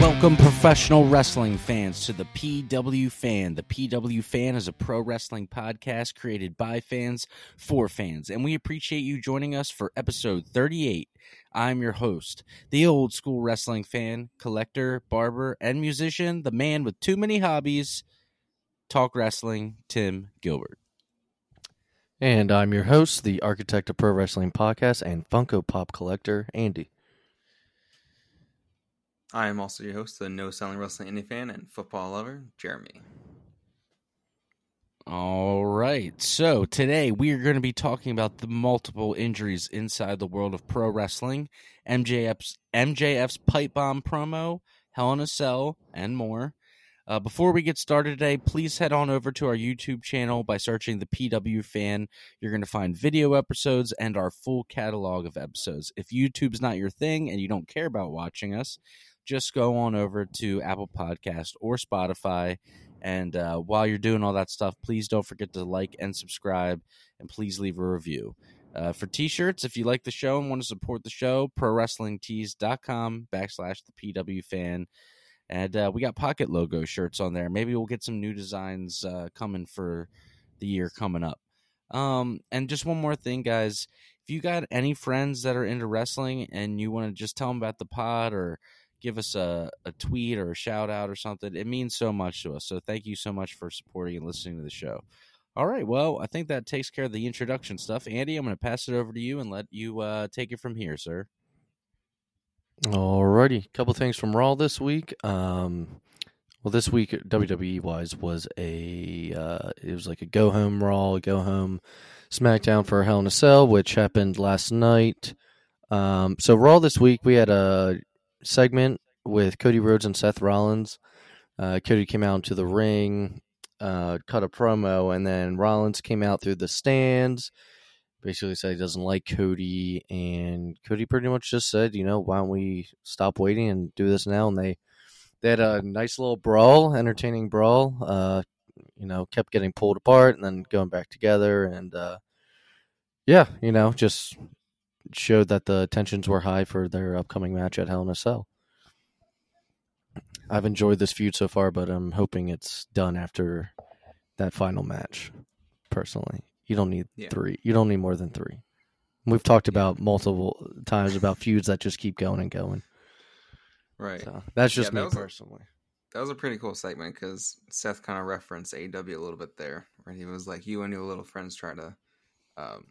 Welcome, professional wrestling fans, to the PW Fan. The PW Fan is a pro wrestling podcast created by fans for fans, and we appreciate you joining us for episode 38. I'm your host, the old school wrestling fan, collector, barber, and musician, the man with too many hobbies, talk wrestling, Tim Gilbert. And I'm your host, the architect of pro wrestling podcast and Funko Pop collector, Andy. I am also your host, the No Selling Wrestling Indie fan and football lover, Jeremy. All right. So today we are going to be talking about the multiple injuries inside the world of pro wrestling, MJF's MJF's pipe bomb promo, Hell in a Cell, and more. Uh, before we get started today, please head on over to our YouTube channel by searching the PW Fan. You're going to find video episodes and our full catalog of episodes. If YouTube's not your thing and you don't care about watching us, just go on over to Apple Podcast or Spotify. And uh, while you're doing all that stuff, please don't forget to like and subscribe, and please leave a review. Uh, for t-shirts, if you like the show and want to support the show, prowrestlingtees.com backslash the PW fan. And uh, we got pocket logo shirts on there. Maybe we'll get some new designs uh, coming for the year coming up. Um, and just one more thing, guys. If you got any friends that are into wrestling and you want to just tell them about the pod or give us a, a tweet or a shout out or something, it means so much to us. So thank you so much for supporting and listening to the show. All right. Well, I think that takes care of the introduction stuff. Andy, I'm going to pass it over to you and let you uh, take it from here, sir. Alrighty, A couple things from Raw this week. Um, well, this week WWE wise was a uh, it was like a go home Raw, go home SmackDown for Hell in a Cell, which happened last night. Um, so Raw this week we had a segment with Cody Rhodes and Seth Rollins. Uh, Cody came out into the ring, uh, cut a promo, and then Rollins came out through the stands basically said he doesn't like Cody, and Cody pretty much just said, you know, why don't we stop waiting and do this now? And they they had a nice little brawl, entertaining brawl. Uh, you know, kept getting pulled apart and then going back together, and uh, yeah, you know, just showed that the tensions were high for their upcoming match at Hell in a Cell. I've enjoyed this feud so far, but I'm hoping it's done after that final match. Personally, you don't need Yeah. three. You don't need more than three. We've talked about multiple times about feuds that just keep going and going. Right. So that's just Yeah, that me was a- personally. That was a pretty cool segment because Seth kind of referenced AEW a little bit there, right? he was like, "You and your little friends try to um,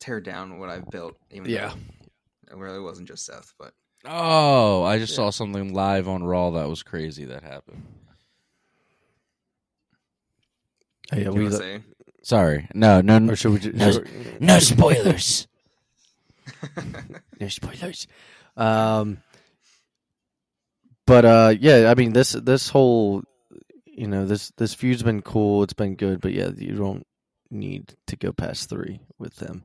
tear down what I've built." Even Yeah. it really wasn't just Seth, but Oh, I just Yeah. saw something live on Raw that was crazy that happened. Oh, yeah, we want say? Sorry. No, no, no, or should we just No, no spoilers. no spoilers. Um, but uh, yeah, I mean this this whole you know this this feud's been cool. It's been good, but yeah, you don't need to go past three with them.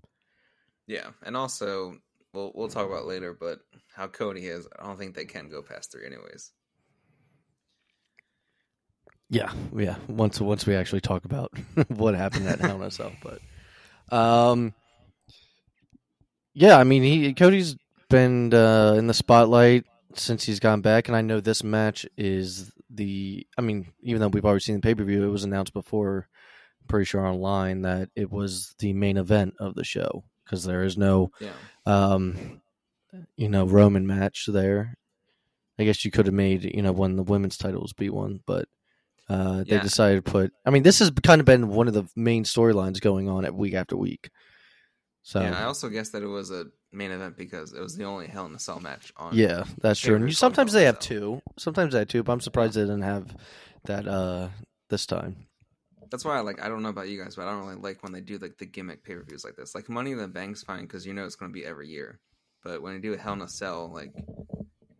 Yeah, and also we'll we'll talk about later, but how Cody is, I don't think they can go past three, anyways. Yeah, yeah. Once once we actually talk about what happened at Hell in a Cell, but um, yeah, I mean he Cody's been uh, in the spotlight since he's gone back, and I know this match is the. I mean, even though we've already seen the pay per view, it was announced before. Pretty sure online that it was the main event of the show because there is no Yeah, um, you know, Roman match there. I guess you could have made, you know, one of the women's titles be one, but uh, they Yeah. decided to put. I mean, this has kind of been one of the main storylines going on at week after week. So yeah. I also guess that it was a main event because it was the only Hell in a Cell match on. yeah, that's true. And sometimes they have two. Sometimes they have two, but I'm surprised they didn't have that uh, this time. That's why I like. I don't know about you guys, but I don't really like when they do like the gimmick pay per views like this. Like Money in the Bank's fine because you know it's going to be every year, but when they do a Hell in a Cell, like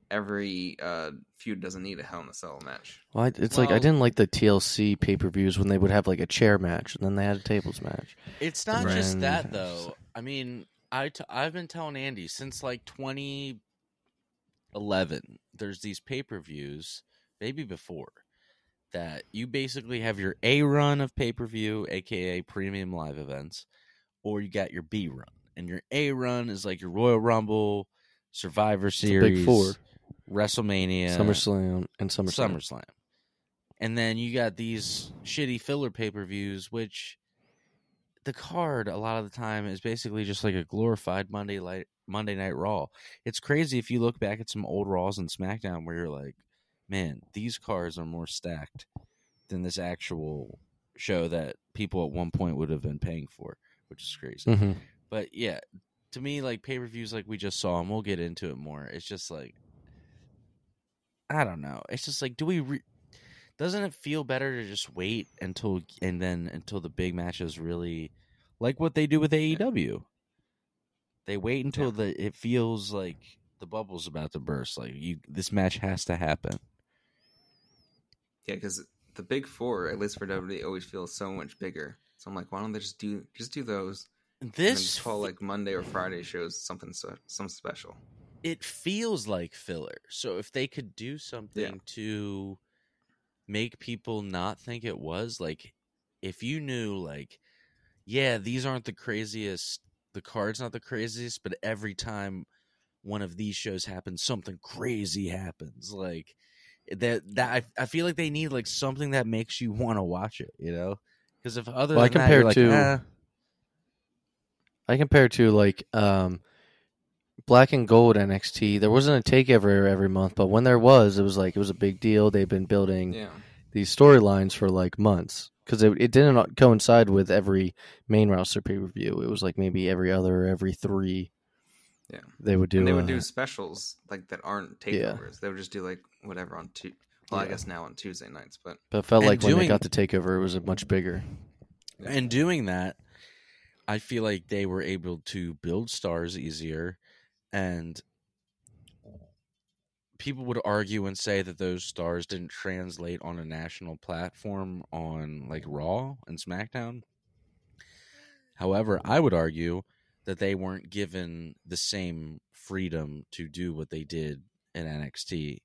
every uh feud doesn't need a Hell in a Cell match. Well, I, it's like I didn't like the TLC pay per views when they would have like a chair match and then they had a tables match. It's not Right. just that though. I mean, I t- I've been telling Andy since like 2011. There's these pay per views, maybe before, that you basically have your A run of pay per view, aka premium live events, or you got your B run, and your A run is like your Royal Rumble, Survivor Series, big four. WrestleMania, SummerSlam and SummerSlam. SummerSlam. And then you got these shitty filler pay per views, which the card a lot of the time is basically just like a glorified Monday light Monday Night Raw. It's crazy if you look back at some old Raws and SmackDown where you're like, man, these cars are more stacked than this actual show that people at one point would have been paying for, which is crazy. hmm But yeah, to me, like pay per views, like we just saw, and we'll get into it more. It's just like, I don't know. It's just like, do we? Re- doesn't it feel better to just wait until and then until the big matches really, like what they do with AEW? They wait until Yeah. the it feels like the bubble's about to burst. Like you, this match has to happen. Yeah, because the big four, at least for WWE, always feels so much bigger. So I'm like, why don't they just do just do those? and This just call like Monday or Friday shows something so, some special. it feels like filler. So if they could do something to make people not think it was like if you knew like yeah, these aren't the craziest the card's not the craziest, but every time one of these shows happens something crazy happens. Like that that I, I feel like they need like something that makes you want to watch it, you know? Because if other Well, I compare that, you're like, to- "Ah." I compare to like um, Black and Gold NXT. There wasn't a takeover every month, but when there was, it was like it was a big deal. They've been building Yeah, these storylines for like months because it, it didn't coincide with every main roster pay per view. It was like maybe every other, every three. Yeah. they would do. and they would uh, do specials like that aren't Yeah. takeovers. They would just do like whatever on two. Well, I guess now on Tuesday nights, but but it felt and like when they got the takeover, it was a much bigger. And doing that, I feel like they were able to build stars easier and people would argue and say that those stars didn't translate on a national platform on like Raw and SmackDown. However, I would argue that they weren't given the same freedom to do what they did in NXT.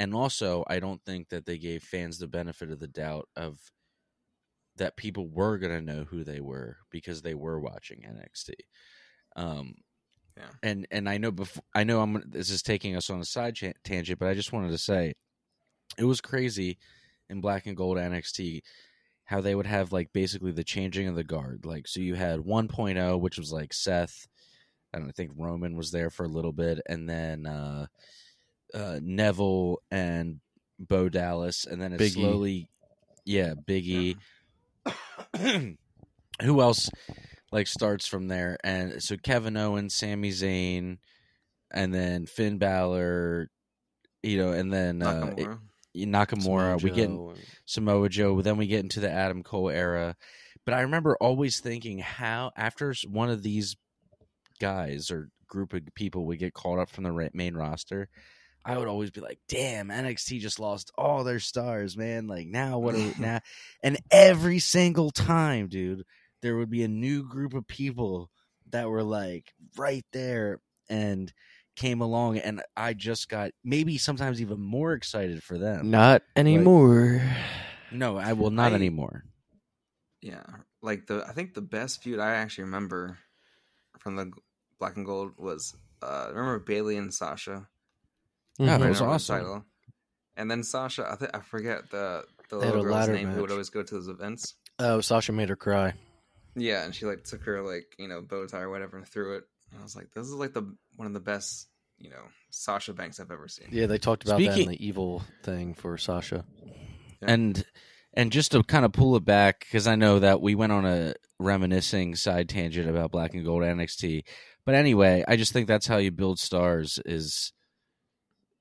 And also, I don't think that they gave fans the benefit of the doubt of that people were going to know who they were because they were watching NXT. Um, Yeah. And and I know before I know I'm this is taking us on a side cha- tangent, but I just wanted to say it was crazy in Black and Gold NXT how they would have like basically the changing of the guard. Like so you had 1.0 which was like Seth I don't I think Roman was there for a little bit and then uh uh Neville and Bo Dallas and then it Big E. slowly yeah, Biggie who else like starts from there and so Kevin Owens, Sami Zayn, and then Finn Balor, you know, and then uh, Nakamura. it- Nakamura. we get in- Samoa Joe. Then we get into the Adam Cole era. But I remember always thinking how after one of these guys or group of people would get called up from the main roster, I would always be like, "Damn, NXT just lost all their stars, man! Like now what? Are we, now?" And every single time, dude, there would be a new group of people that were like right there and came along, and I just got maybe sometimes even more excited for them. Not anymore. No, I will not I- anymore. Yeah, like the I think the best feud I actually remember from the Black and Gold was uh remember Bayley and Sasha. Yeah, Mhm. that was awesome. title. And then Sasha, I think I forget the the They little girl's ladder name who would always go to those events. Oh, Sasha made her cry. Yeah, and she like took her like you know bow tie or whatever and threw it. And I was like, this is like the one of the best you know Sasha Banks I've ever seen. Yeah, they talked about that in Speaking- the evil thing for Sasha. Yeah. And and just to kind of pull it back because I know that we went on a reminiscing side tangent about Black and Gold NXT. But anyway, I just think that's how you build stars is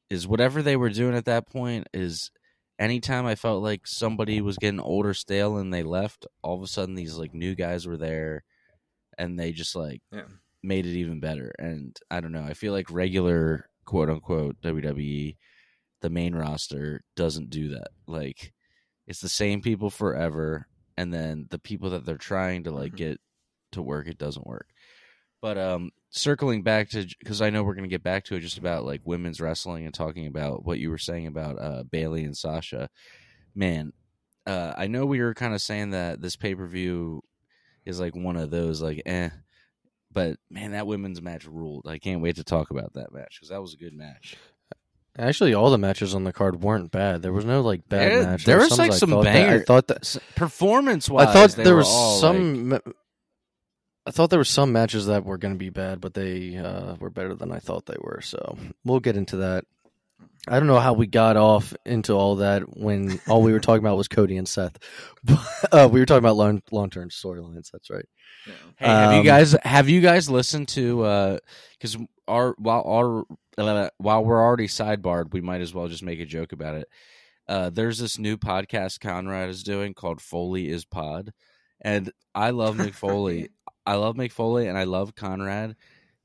is whatever they were doing at that point is anytime I felt like somebody was getting old or stale and they left, all of a sudden these like new guys were there and they just like Yeah. made it even better. And I don't know, I feel like regular quote unquote WWE, the main roster doesn't do that. Like it's the same people forever, and then the people that they're trying to like Mhm. get to work, it doesn't work. But um, circling back to because I know we're gonna get back to it, just about like women's wrestling and talking about what you were saying about uh, Bayley and Sasha. Man, uh, I know we were kind of saying that this pay per view is like one of those like eh, but man, that women's match ruled. I can't wait to talk about that match because that was a good match. Actually, all the matches on the card weren't bad. There was no like bad There- match. there was, like, some banger- I thought that Performance wise, I thought there was some. ma- I thought there were some matches that were going to be bad, but they uh, were better than I thought they were. So we'll get into that. I don't know how we got off into all that when all we were talking about was Cody and Seth. uh, we were talking about long long term storylines. That's right. Yeah. Hey, have Um, you guys have you guys listened to because our while our uh, while we're already sidebarred, we might as well just make a joke about it. Uh, there's this new podcast Conrad is doing called Foley is Pod, and I love Mick Foley. I love Mick Foley and I love Conrad,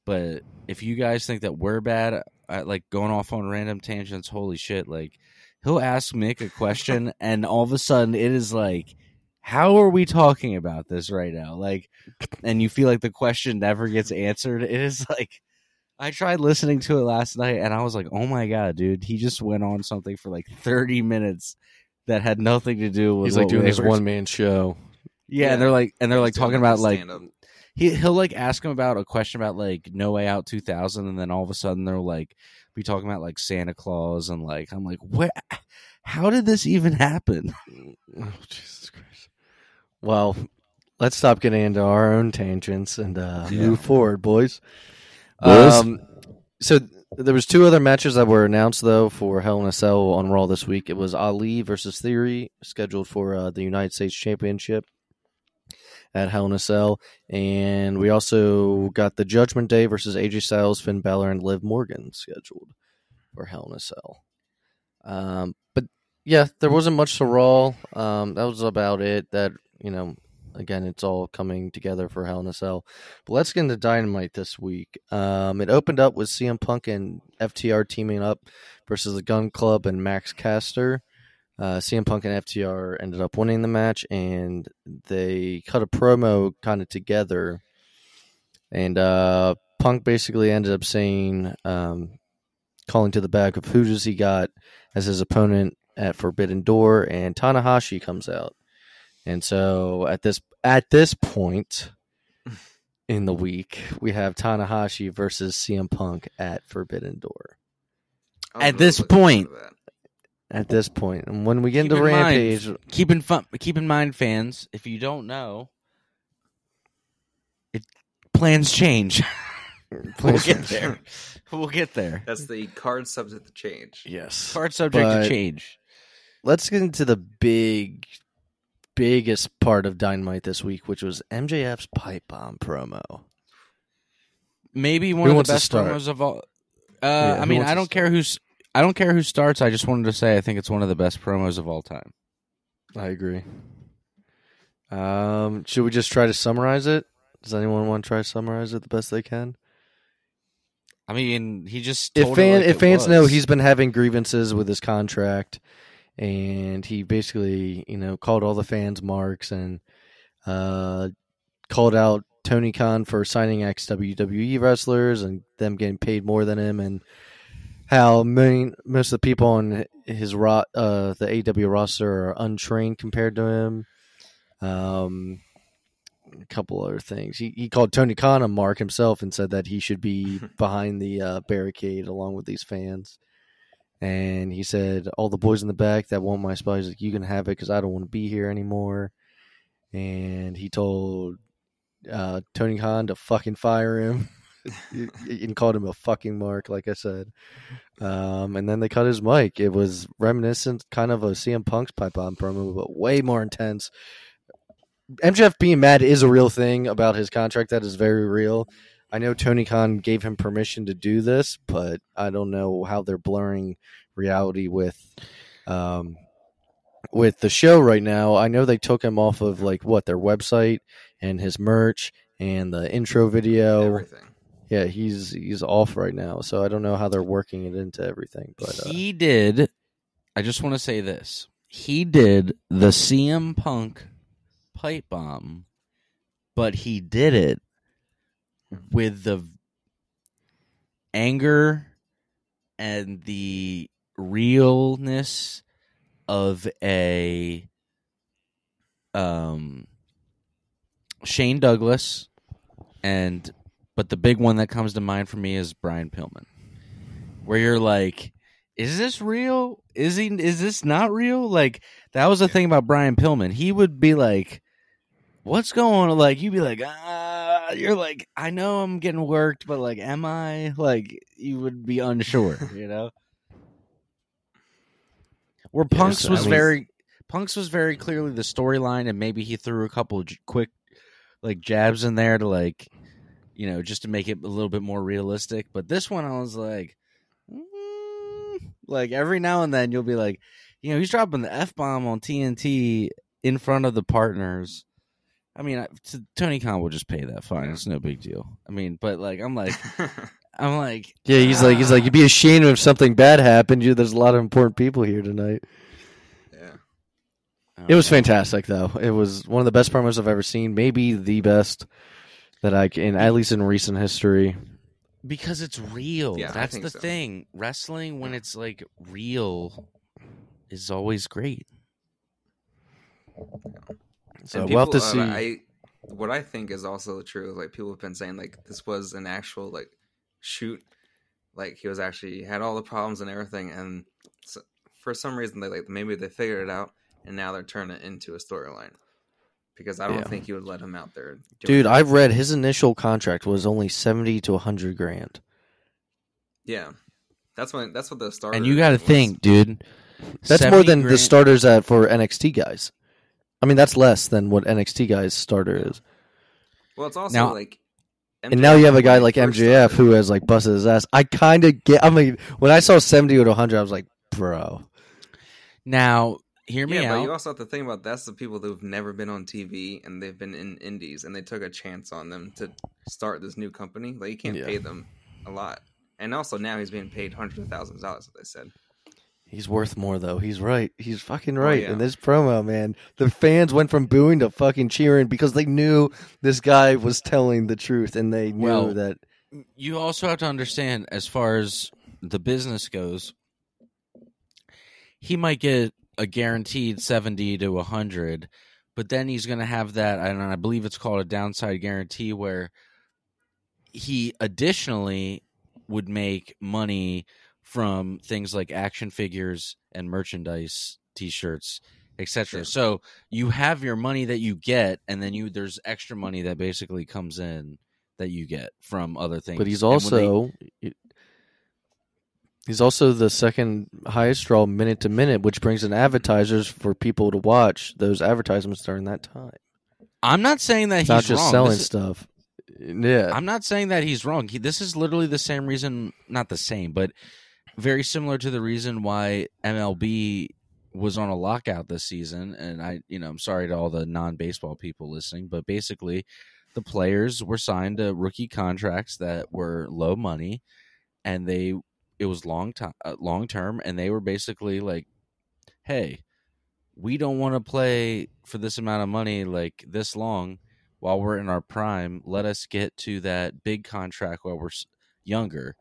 but if you guys think that we're bad at like going off on random tangents, holy shit! Like he'll ask Mick a question, and all of a sudden it is like how are we talking about this right now? Like, and you feel like the question never gets answered. It is like, I tried listening to it last night and I was like, oh my God, dude, he just went on something for like 30 minutes that had nothing to do with He's like doing we this were- one man show. Yeah, Yeah. and they're like, and they're like talking about like, stand-up. He, he'll like ask him about a question about like No Way Out 2000 and then all of a sudden they'll like be talking about like Santa Claus and like, I'm like, what? How did this even happen? Oh, Jesus Christ. Well, let's stop getting into our own tangents and uh, Yeah. move forward, boys. Boys. Um, so there was two other matches that were announced though for Hell in a Cell on Raw this week. It was Ali versus Theory, scheduled for uh, the United States Championship at Hell in a Cell, and we also got the Judgment Day versus AJ Styles, Finn Balor, and Liv Morgan scheduled for Hell in a Cell. Um, but yeah, there wasn't much to Raw. Um, that was about it. That you know, again, it's all coming together for Hell in a Cell. But let's get into Dynamite this week. Um, it opened up with CM Punk and FTR teaming up versus the Gunn Club and Max Caster. Uh, CM Punk and FTR ended up winning the match, and they cut a promo kind of together. And uh, Punk basically ended up saying, um, calling to the back of who does he got as his opponent at Forbidden Door, and Tanahashi comes out. And so at this at this point in the week, we have Tanahashi versus CM Punk at Forbidden Door. At this point- that. At this point, and when we get Keep into in mind- Rampage, keep in fun, keep in mind, fans, if you don't know, it plans change. we'll get there. We'll get there. that's the card subject to change. yes, card subject But- to change. let's get into the big, biggest part of Dynamite this week, which was MJF's pipe bomb promo. Maybe one Who of the best promos of all. Uh, Yeah, I mean, I don't care who's. I don't care who starts. I just wanted to say I think it's one of the best promos of all time. I agree. Um, should we just try to summarize it? Does anyone want to try to summarize it the best they can? I mean, he just if fan, like if fans know he's been having grievances with his contract, and he basically you know called all the fans marks and uh, called out Tony Khan for signing ex WWE wrestlers and them getting paid more than him, and how main, most of the people on his ro- uh, the AW roster are untrained compared to him. Um, a couple other things. He he called Tony Khan a mark himself and said that he should be behind the uh, barricade along with these fans. And he said, "All the boys in the back that want my spot, he's like, you can have it because I don't want to be here anymore." And he told uh, Tony Khan to fucking fire him, and called him a fucking mark, like I said. Um, and then they cut his mic. It was reminiscent, kind of a CM Punk's pipe bomb promo, but way more intense. MJF being mad is a real thing about his contract. That is very real. I know Tony Khan gave him permission to do this, but I don't know how they're blurring reality with um, with the show right now. I know they took him off of like what their website and his merch and the intro video. Everything. Yeah, he's he's off right now, so I don't know how they're working it into everything. But uh, he did. I just want to say this: he did the CM Punk pipe bomb, but he did it with the anger and the realness of a um Shane Douglas and but the big one that comes to mind for me is Brian Pillman. Where you're like is this real? Is he? Is this not real? Like that was the thing about Brian Pillman. He would be like, "What's going on?" Like you'd be like, "Ah," you're like, "I know I'm getting worked, but like, am I?" Like you would be unsure, you know. Where Punks I was mean- very, Punks was very clearly the storyline, and maybe he threw a couple j- quick, like jabs in there to like, you know, just to make it a little bit more realistic. But this one, I was like, mm, like every now and then you'll be like, you know, he's dropping the f bomb on TNT in front of the partners. I mean, I- t- Tony Khan will just pay that fine. It's no big deal. I mean, but like, I'm like, I'm like, Yeah, he's like he's like you'd be ashamed if something bad happened. You, there's a lot of important people here tonight. yeah. It was know. fantastic, though. It was one of the best promos I've ever seen. Maybe the best that I can, at least in recent history. because it's real. Yeah, I That's think the so. thing. Wrestling when it's like real is always great. So And we'll have to people, see. uh, I what I think is also true. Is like people have been saying, like this was an actual like shoot. Like he was actually had all the problems and everything, and so, for some reason they like maybe they figured it out, and now they're turning it into a storyline. Because I don't Yeah. think you would let him out there, Dude, that. I've read his initial contract was only seventy to hundred grand. yeah, that's when that's what the starter. And you got to think, dude. That's more than the starters at for NXT guys. I mean, that's less than what NXT guys starter is. Well, it's also Now- like, And now you have a guy like he MJF started- who has like busted his ass. I kind of get. I mean, when I saw seventy to hundred, I was like, bro. Now, hear me Yeah, but you also have to think about that's the people who've never been on TV and they've been in indies and they took a chance on them to start this new company. Like you can't Yeah. pay them a lot. And also now he's being paid hundreds of thousands of dollars. What they said. He's worth more though. He's right. He's fucking oh, right. yeah. In this promo, man, the fans went from booing to fucking cheering because they knew this guy was telling the truth, and they knew Well, that. you also have to understand as far as the business goes he might get a guaranteed 70 to 100 but then he's going to have that and i believe it's called a downside guarantee where he additionally would make money from things like action figures and merchandise t-shirts etc Yeah. so you have your money that you get and then you there's extra money that basically comes in that you get from other things But he's when they- also he's also the second highest draw minute to minute, which brings in advertisers for people to watch those advertisements during that time. i'm not saying that It's he's not just wrong. selling This is- stuff. Yeah, I'm not saying that he's wrong. He, this is literally the same reason, not the same, but very similar to the reason why MLB was on a lockout this season. And I, you know, I'm sorry to all the non baseball people listening, but basically, the players were signed to rookie contracts that were low money, and they it was long time, uh, long term, and they were basically like, "Hey, we don't want to play for this amount of money like this long." while we're in our prime, let us get to that big contract while we're younger.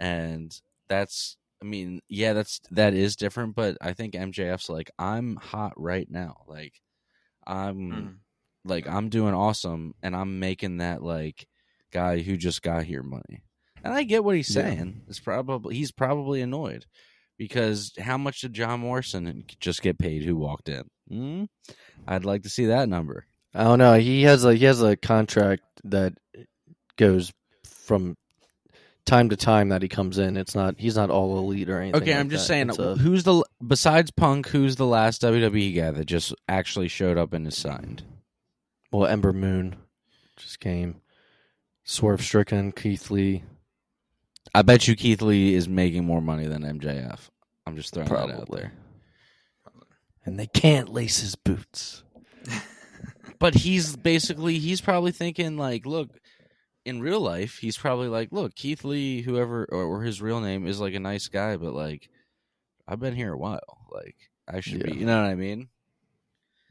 And that's, I mean, yeah, that's that is different, but I think MJF's like, I'm hot right now. Like, I'm Mm. like, I'm doing awesome, and I'm making that like guy who just got here money. And I get what he's Yeah. saying. It's probably he's probably annoyed because how much did John Morrison just get paid who walked in? Hmm? I'd like to see that number. I don't know. He has a he has a contract that goes from time to time that he comes in. It's not he's not all elite or anything. Okay, like I'm just that. saying, a- who's the besides Punk? Who's the last WWE guy that just actually showed up and is signed? well, Ember Moon just came. Swerve Strickland, Keith Lee, I bet you Keith Lee is making more money than MJF. I'm just throwing that out there. and they can't lace his boots. But he's basically he's probably thinking like, look, in real life, he's probably like, look, Keith Lee, whoever or, or his real name is like a nice guy, but like, I've been here a while. Like, I should be, you know what I mean?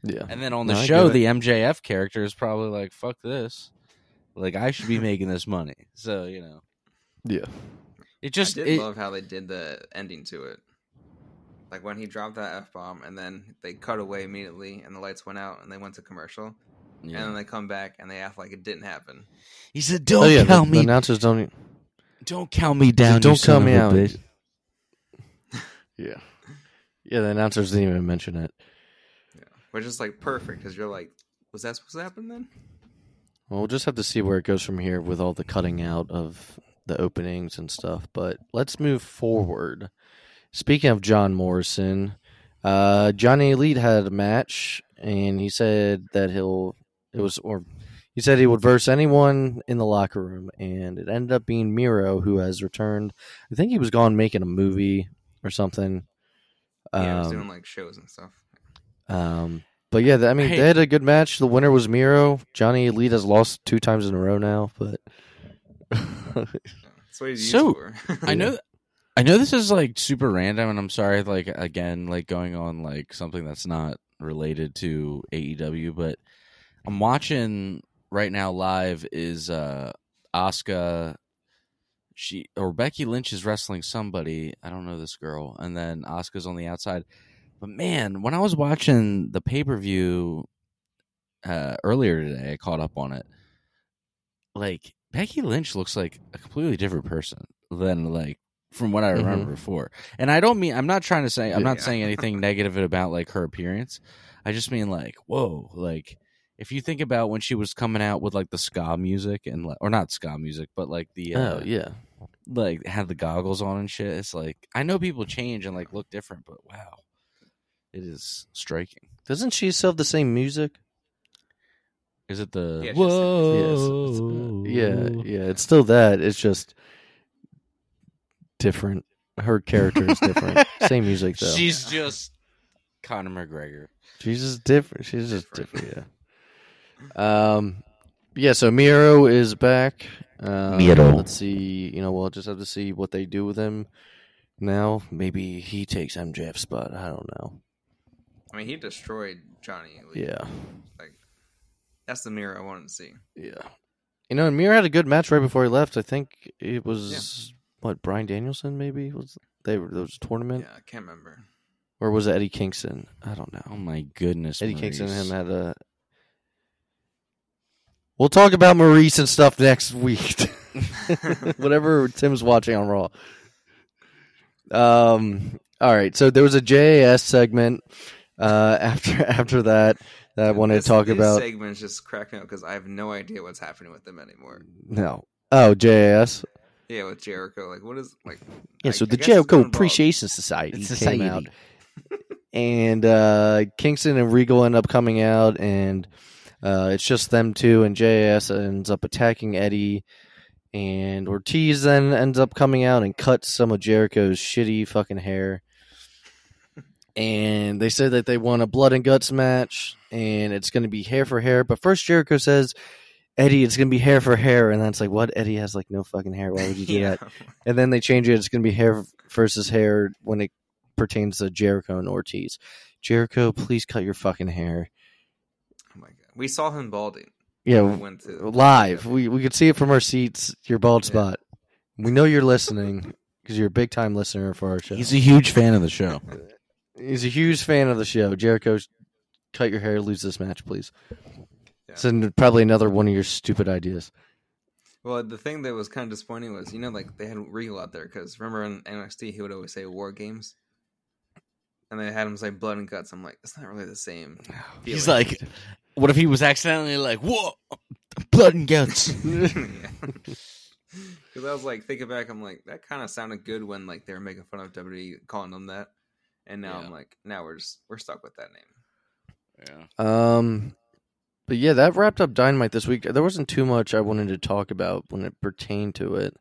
Yeah, And then on the No, show, the MJF character is probably like, fuck this. Like, I should be making this money. So, you know, yeah. it just, I did it, love how they did the ending to it. Like when he dropped that f bomb, and then they cut away immediately, and the lights went out, and they went to commercial, yeah. and then they come back and they act like it didn't happen. he said, don't oh yeah, the, count the me, announcers don't. don't count me down. Don't you son count me out. bitch." Yeah. Yeah, the announcers didn't even mention it. Yeah, which is like perfect because you're like, was that supposed to happen then? Well, we'll just have to see where it goes from here with all the cutting out of the openings and stuff. But let's move forward. Speaking of John Morrison, uh, Johnny Elite had a match, and he said that he'll it was or he said he would verse anyone in the locker room, and it ended up being Miro who has returned. I think he was gone making a movie or something. Yeah, I was Um, doing like shows and stuff. um, but yeah, I mean, Hey. they had a good match. The winner was Miro. Johnny Elite has lost two times in a row now, but That's what he's used So, for. I know I know this is like super random and I'm sorry like again like going on like something that's not related to AEW but I'm watching right now live is uh Asuka. She or Becky Lynch is wrestling somebody. I don't know this girl. And then Asuka's on the outside. But man when I was watching the pay-per-view uh earlier today I caught up on it. Like Becky Lynch looks like a completely different person than like from what I remember Mhm. before. And I don't mean I'm not trying to say I'm not Yeah. saying anything negative about like her appearance. I just mean like whoa, like if you think about when she was coming out with like the ska music and like, or not ska music, but like the uh, oh yeah, like had the goggles on and shit. It's like I know people change and like look different, but wow, it is striking. doesn't she still have the same music? Is it the Yeah, it's just- whoa? Yes, yeah, yeah. It's still that. It's just different. Her character is different. Same music though. She's just Conor McGregor. She's just different. She's just Different. different. Yeah. Um. Yeah. So Miro is back. Um, Miro. Let's see. You know, we'll just have to see what they do with him. Now, maybe he takes MJF's spot. I don't know. I mean, he destroyed Johnny. Elite. Yeah. like that's the Miro I wanted to see. Yeah. You know, and Miro had a good match right before he left. I think it was what Bryan Danielson maybe was they were there was a tournament Yeah, I can't remember. or was it Eddie Kingston? I don't know. Oh my goodness, Eddie Kingston and him had a. We'll talk about Maurice and stuff next week. Whatever Tim's watching on Raw. Um. All right. So there was a JAS segment uh, after after that that I wanted This- to talk this about. segment's just cracking up because I have no idea what's happening with them anymore. No. Oh, JAS. Yeah, with Jericho. Jericho, like what is like? Yeah. I- so I the guess Jericho. Appreciation Society, Society. came out, and uh, Kingston and Regal end up coming out, and uh, it's just them two, and JAS ends up attacking Eddie, and Ortiz then ends up coming out and cuts some of Jericho's shitty fucking hair. And they said that they want a blood and guts match, and it's going to be hair for hair. But first, Jericho says, "Eddie, it's going to be hair for hair," and that's like, "What? Eddie has like no fucking hair. Why would you do yeah. that?" And then they change it. It's going to be hair versus hair when it pertains to Jericho and Ortiz. Jericho, please cut your fucking hair. Oh my god, we saw him balding. Yeah, we went to live. We we could see it from our seats. Your bald Yeah. spot. We know you're listening because you're a big time listener for our show. He's a huge fan of the show. He's a huge fan of the show. Jericho, cut your hair, lose this match, please. Yeah. It's probably another one of your stupid ideas. Well, the thing that was kind of disappointing was, you know, like they had Regal out there because remember in NXT he would always say "War Games," and they had him say "Blood and Guts." I'm like, it's not really the same. He's like, what if he was accidentally like, whoa, blood and guts? Because I was like thinking back, I'm like that kind of sounded good when like they were making fun of WWE calling them that, and now Yeah. I'm like, now we're just we're stuck with that name. yeah. Um, but yeah, that wrapped up Dynamite this week. There wasn't too much I wanted to talk about when it pertained to it.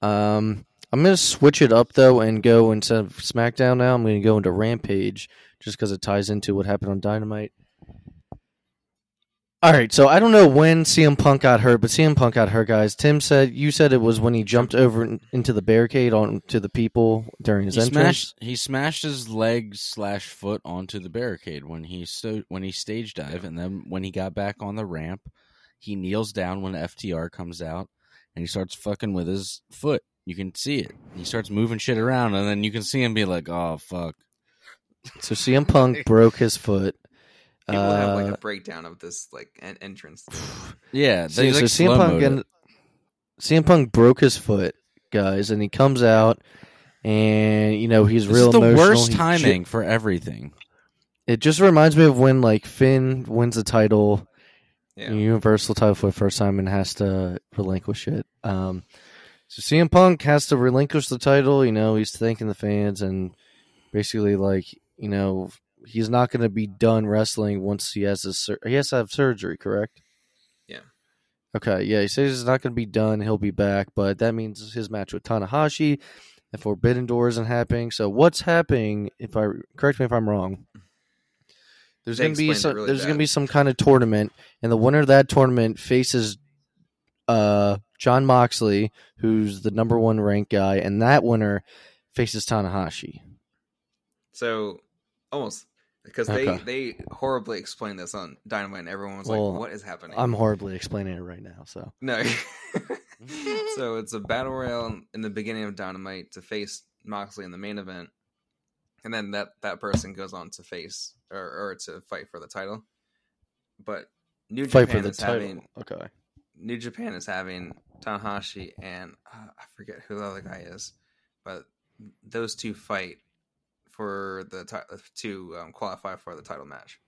Um, I'm gonna switch it up though and go instead of SmackDown now. I'm gonna go into Rampage just because it ties into what happened on Dynamite. All right, so I don't know when CM Punk got hurt, but CM Punk got hurt, guys. Tim said you said it was when he jumped over in- into the barricade onto the people during his He entrance. smashed, he smashed his leg slash foot onto the barricade when he sto- when he stage dive, and then when he got back on the ramp, he kneels down when FTR comes out, and he starts fucking with his foot. You can see it. He starts moving shit around, and then you can see him be like, "Oh fuck." So CM Punk broke his foot. People have like Uh, a breakdown of this like en- entrance. Yeah, See, they so like CM Punk and. CM Punk broke his foot, guys, and he comes out and you know he's This real is the emotional. worst He ju- timing for everything. it just reminds me of when like Finn wins the title, Yeah. Universal title for the first time, and has to relinquish it. Um, so CM Punk has to relinquish the title. You know, he's thanking the fans and basically like you know he's not going to be done wrestling once he has his sur- he has to have surgery. Correct? Yeah. Okay. Yeah, he says he's not going to be done. He'll be back, but that means his match with Tanahashi. and Forbidden Door isn't happening. So what's happening? If I correct me if I'm wrong, there's They to be some, really there's going to be some kind of tournament, and the winner of that tournament faces uh, Jon Moxley, who's the number one ranked guy, and that winner faces Tanahashi. So almost because they Okay. they horribly explained this on Dynamite, and everyone was Well, like, "What is happening?" I'm horribly explaining it right now. So no. so it's a battle royale in the beginning of Dynamite to face Moxley in the main event, and then that that person goes on to face or, or to fight for the title. But New fight Japan for the is title. having Okay. New Japan is having Tanahashi and uh, I forget who the other guy is, but those two fight for the ti- to um, qualify for the title match,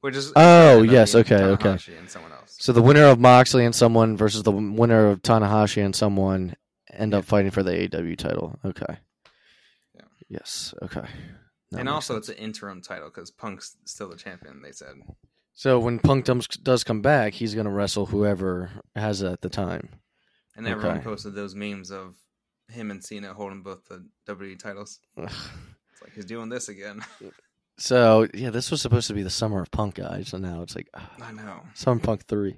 which is Oh, yes, okay, okay. And someone else. So the winner of Moxley and someone versus the winner of Tanahashi and someone end up fighting for the AEW title. Okay. Yeah. Yes. Okay. That and also, sense. it's an interim title because Punk's still the champion. They said, so when Punk does, does come back, he's going to wrestle whoever has it at the time. and everyone Okay. posted those memes of him and Cena holding both the WWE titles. Like he's doing this again. So yeah, this was supposed to be the summer of Punk, guys. So now it's like ah, I know. Summer Punk three.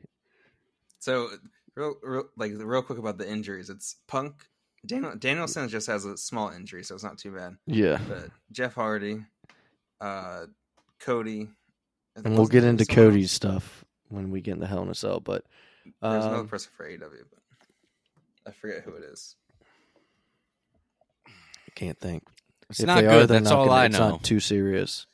So, real, real, like real quick about the injuries, it's Punk. Daniel Danielson just has a small injury, so it's not too bad. Yeah, But Jeff Hardy, uh, Cody, and we'll get into Cody's stuff when we get into Hell in a Cell. But There's another um, person for AW, but I forget who it is. I can't think. It's If not good. are, That's not all gonna- I it's know. Not too serious.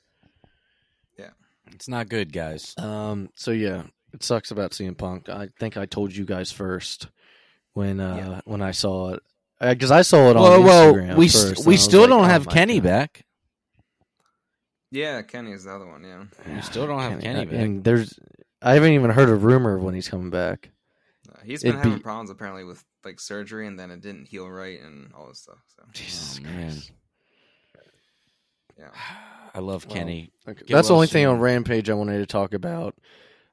Yeah, it's not good, guys. Um. So yeah, it sucks about CM Punk. I think I told you guys first when uh Yeah. when I saw it because I saw it Well, on well, Instagram. we first, st- we still like, don't oh have Kenny God. back. Yeah, Kenny is the other one. Yeah, We still don't have Kenny back. and there's I haven't even heard a rumor of when he's coming back. uh, he's been It'd having be- problems apparently with like surgery, and then it didn't heal right, and all this stuff. So Jesus Oh, man. Christ. yeah, I love Well, Kenny. Okay. Get That's the well only thing on Rampage I wanted to talk about.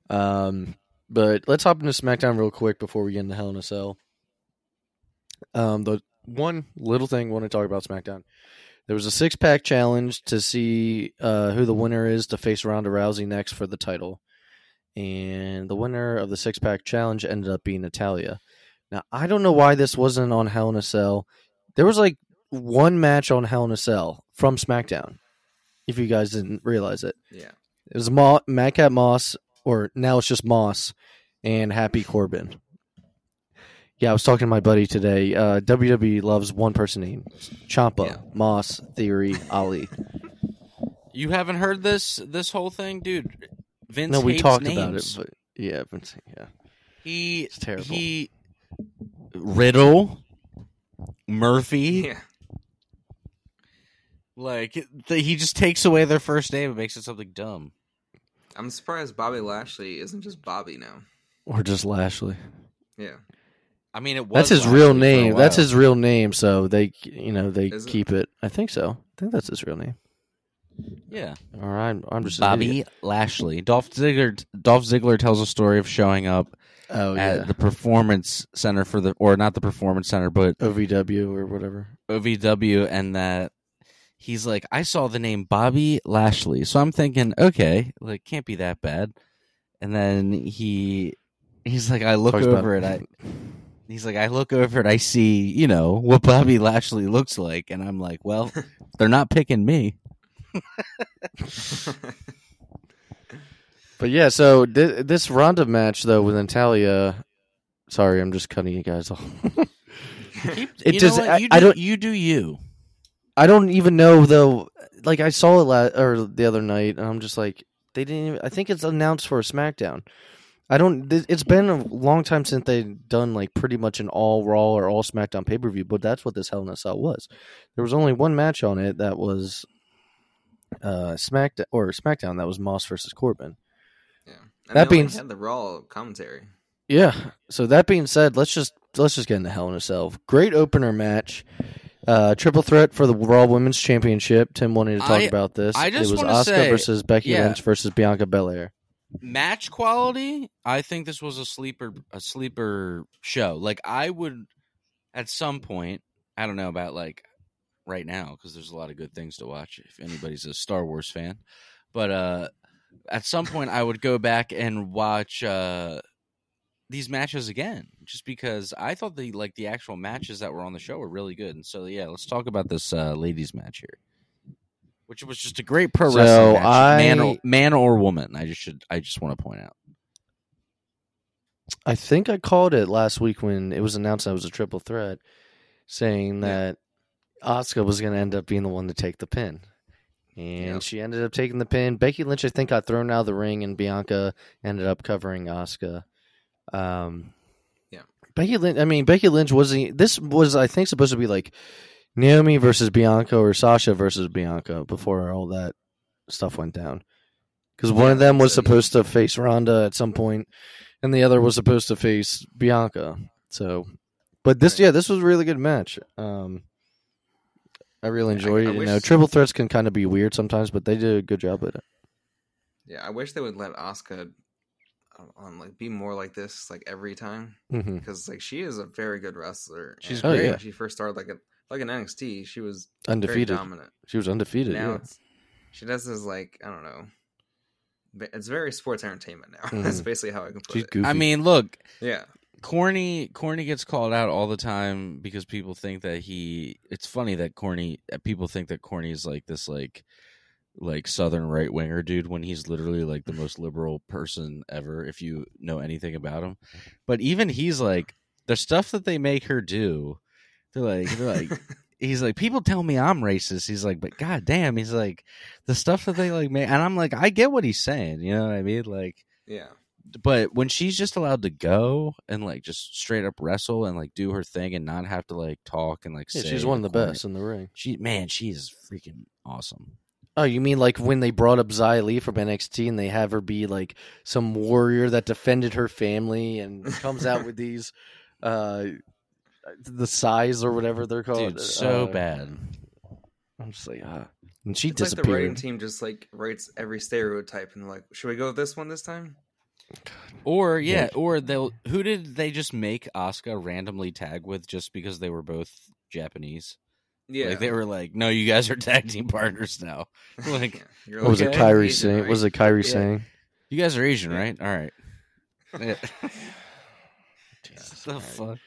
Um, but let's hop into SmackDown real quick before we get into Hell in a Cell. Um, the one little thing I want to talk about SmackDown. There was a six pack challenge to see uh, who the winner is to face Ronda Rousey next for the title. And the winner of the six pack challenge ended up being Natalya. Now, I don't know why this wasn't on Hell in a Cell. There was like one match on Hell in a Cell from SmackDown, if you guys didn't realize it. yeah. It was Mo- Madcap Moss, or now it's just Moss, and Happy Corbin. Yeah, I was talking to my buddy today. Uh, WWE loves one person name: Ciampa, Yeah. Moss, Theory, Ali. You haven't heard this this whole thing, dude. Vince no, we talked names. about it, but yeah, Vince, yeah, he it's terrible. he Riddle, Murphy, Yeah, like the, he just takes away their first name and makes it something dumb. I'm surprised Bobby Lashley isn't just Bobby now. or just Lashley. Yeah, I mean, it was That's his Lashley real name. That's his real name. So they, you know, they Is keep it. I think so. I think that's his real name. yeah. All right, I'm just Bobby. Lashley. Dolph Ziggler. Dolph Ziggler tells a story of showing up Oh at yeah, the performance center for the, or not the performance center, but OVW or whatever. OVW, and that he's like, I saw the name Bobby Lashley, so I'm thinking, okay, like can't be that bad. And then he, he's like, I look Talks over about- it, I, he's like, I look over it, I see, you know, what Bobby Lashley looks like, and I'm like, well, they're not picking me. But yeah, so th- this Ronda match though with Natalya. Sorry, I'm just cutting you guys off. Keep, It you what? I- you, I do, don't- you do you. I don't even know though. Like I saw it la- or the other night, and I'm just like, they didn't. Even, I think it's announced for a SmackDown. I don't. th- It's been a long time since they've done like pretty much an all Raw or all SmackDown pay per view, but that's what this Hell in a Cell was. There was only one match on it that was uh SmackDown or SmackDown that was Moss versus Corbin. Yeah. And That being- had the Raw commentary. Yeah. So that being said, let's just let's just get into Hell in a Cell. Great opener match. Uh, triple threat for the Raw Women's Championship. Tim wanted to talk I- about this. I just it was wanna say- versus Becky yeah. Lynch versus Bianca Belair. match quality, I think this was a sleeper a sleeper show. Like I would at some point, I don't know about like right now because there's a lot of good things to watch if anybody's a Star Wars fan. But uh at some point I would go back and watch uh these matches again just because I thought the like the actual matches that were on the show were really good. And so yeah, let's talk about this uh ladies match here. Which was just a great pro So wrestling match, man, or, man or woman. I just should I just want to point out. I think I called it last week when it was announced that it was a triple threat, saying Yeah. that Asuka was going to end up being the one to take the pin. And she ended up taking the pin. Becky Lynch, I think, got thrown out of the ring, and Bianca ended up covering Asuka. Um, Yeah. Becky Lynch. I mean, Becky Lynch wasn't. This was, I think, supposed to be like Naomi versus Bianca or Sasha versus Bianca before all that stuff went down. Because one Yeah, of them was so- supposed to face Ronda at some point, and the other was supposed to face Bianca. So, but this, Right. yeah, this was a really good match. Um, I really Yeah, I- enjoyed I it. You know, triple threats can kind of be weird sometimes, but they did a good job with it. Yeah, I wish they would let Asuka um, like be more like this like every time hmm because like she is a very good wrestler. She's and great. Oh, yeah. she first started like a, like an NXT, she was Undefeated. very dominant. She was undefeated. now yeah. it's she does this like I don't know. It's very sports entertainment now. Mhm. That's basically how I can put She's it. goofy. I mean, look, Yeah, Corny Corny gets called out all the time because people think that he. It's funny that Corny people think that Corny is like this like like southern right winger dude when he's literally like the most liberal person ever if you know anything about him. But even he's like the stuff that they make her do. They're like they're like he's like people tell me I'm racist. He's like, but god damn, he's like the stuff that they like make, and I'm like, I get what he's saying. You know what I mean? Like yeah. but when she's just allowed to go and like just straight up wrestle and like do her thing and not have to like talk and like Yeah, say she's one of the best in the ring. She man, she is freaking awesome. Oh, you mean like when they brought up Xia Li from NXT and they have her be like some warrior that defended her family and comes out with these, uh, the size or whatever they're called. Dude, so Uh, bad. I'm just like, ah. And she It's like the writing team just like writes every stereotype and like, should we go with this one this time? Or yeah, Yeah. or they'll who did they just make Asuka randomly tag with just because they were both Japanese? Yeah, Like they were like, No, you guys are tag team partners now. Like Yeah. You're What was it Okay. Kairi Asian, saying? right? Was it Kairi Yeah. saying? you guys are Asian, right? All right. Yeah. Jesus the Christ. fuck?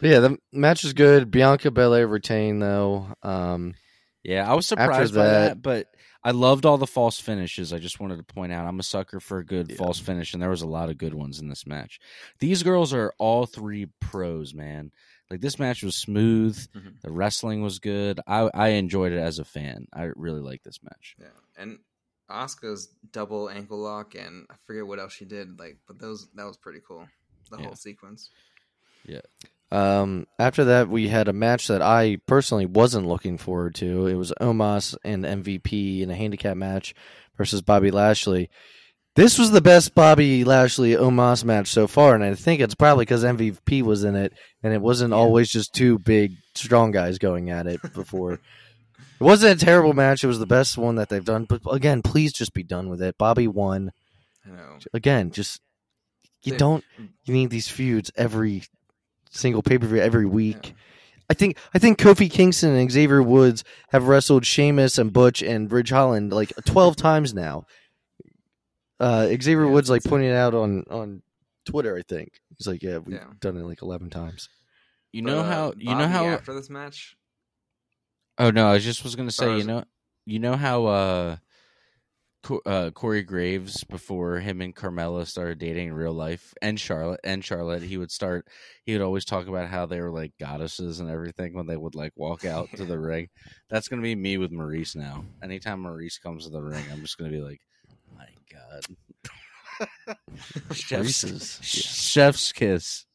But yeah, the match is good. Bianca Belair retained though. Um, Yeah, I was surprised by that- that, but I loved all the false finishes. I just wanted to point out I'm a sucker for a good Yeah. false finish, and there was a lot of good ones in this match. These girls are all three pros, man. Like this match was smooth. Mhm. The wrestling was good. I I enjoyed it as a fan. I really liked this match. Yeah, and Asuka's double ankle lock, and I forget what else she did. Like, but those that was pretty cool. The Yeah. whole sequence. Yeah. Um, after that, we had a match that I personally wasn't looking forward to. It was Omos and MVP in a handicap match versus Bobby Lashley. This was the best Bobby Lashley Omos match so far, and I think it's probably because MVP was in it, and it wasn't Yeah. always just two big, strong guys going at it before. it wasn't a terrible match. It was the best one that they've done. But again, please just be done with it. Bobby won. I know. Again, just you Yeah. don't. You need these feuds every single pay per view every week. Yeah. I think I think Kofi Kingston and Xavier Woods have wrestled Sheamus and Butch and Ridge Holland like twelve times now. Uh, Xavier Yeah, Woods like that's- pointed out on on Twitter. I think he's like, "Yeah, we've Yeah. done it like eleven times." You But, know uh, how you know how after this match, Oh no, I just was gonna say, you Stars. know, you know how uh, Co- uh, Corey Graves before him and Carmella started dating in real life, and Charlotte and Charlotte, he would start, he would always talk about how they were like goddesses and everything when they would like walk out to the ring. That's gonna be me with Maryse now. Anytime Maryse comes to the ring, I'm just gonna be like, my god. Chef's, Reese's. chef's kiss.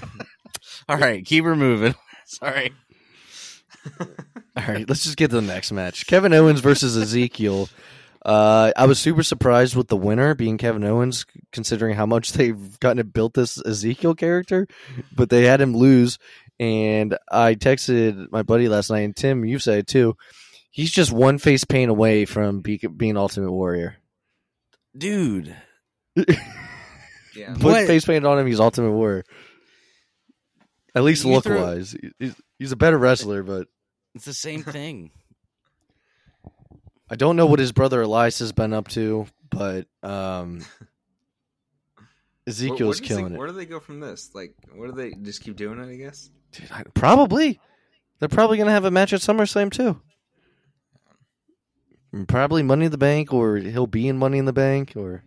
All right, keep her moving. Sorry. All right, let's just get to the next match. Kevin Owens versus Ezekiel. Uh, I was super surprised with the winner being Kevin Owens, considering how much they've gotten to build this Ezekiel character, but they had him lose. And I texted my buddy last night, and Tim, you said it too. He's just one face paint away from be- being Ultimate Warrior. Dude. Yeah. Put What? face paint on him, he's Ultimate Warrior. At least look wise. he's, he's a better wrestler, but It's the same thing. I don't know what his brother Elias has been up to, but um, Where- Ezekiel's where does it- killing Where it. do they go from this? Like, where do they just keep doing it? I guess. Dude, I- probably, they're probably gonna have a match at SummerSlam too. Probably Money in the Bank, or he'll be in Money in the Bank, or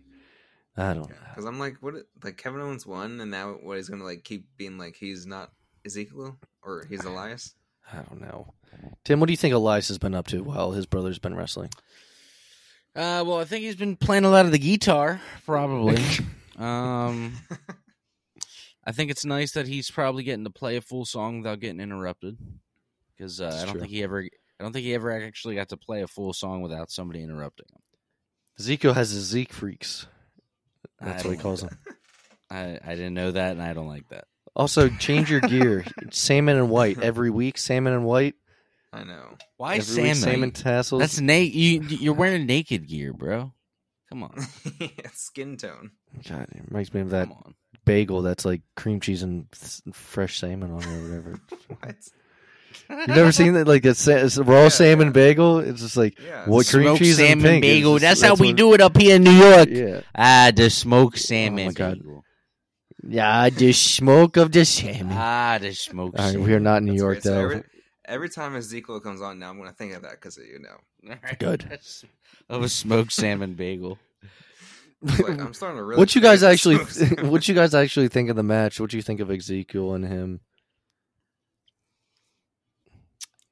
I don't know. Because I'm like, what? Like Kevin Owens won, and now what? He's gonna like keep being like he's not Ezekiel or he's Elias. I don't know. Tim, what do you think Elias has been up to while his brother's been wrestling? Uh, well, I think he's been playing a lot of the guitar, probably. um, I think it's nice that he's probably getting to play a full song without getting interrupted. Because uh, I don't true. think he ever, I don't think he ever actually got to play a full song without somebody interrupting him. Ezekiel has his Zeke freaks. That's what he calls like them. I, I didn't know that, and I don't like that. Also, change your gear. salmon and white every week. Salmon and white. I know. Why every salmon? week. Salmon tassels. That's naked. you. You're wearing naked gear, bro. Come on, It's skin tone. God, it reminds me of that bagel that's like cream cheese and s- fresh salmon on it or whatever. What? You've never seen that? Like a, sa- a raw Yeah, salmon yeah. bagel? It's just like, Yeah. what cream Smoked cheese and salmon pink? It's bagel. just- that's, how we what- do it up here in New York. Yeah. Ah, the smoked salmon. Oh my God. bagel. Yeah, the smoke of the salmon. Ah, the smoked. All right, we are not in New That's York, great. So though. every, every time Ezekiel comes on now, I'm gonna think of that because you know. Alright. Good. Of a smoked salmon bagel. Like, I'm starting to really. what you guys actually? what you guys actually think of the match? What do you think of Ezekiel and him?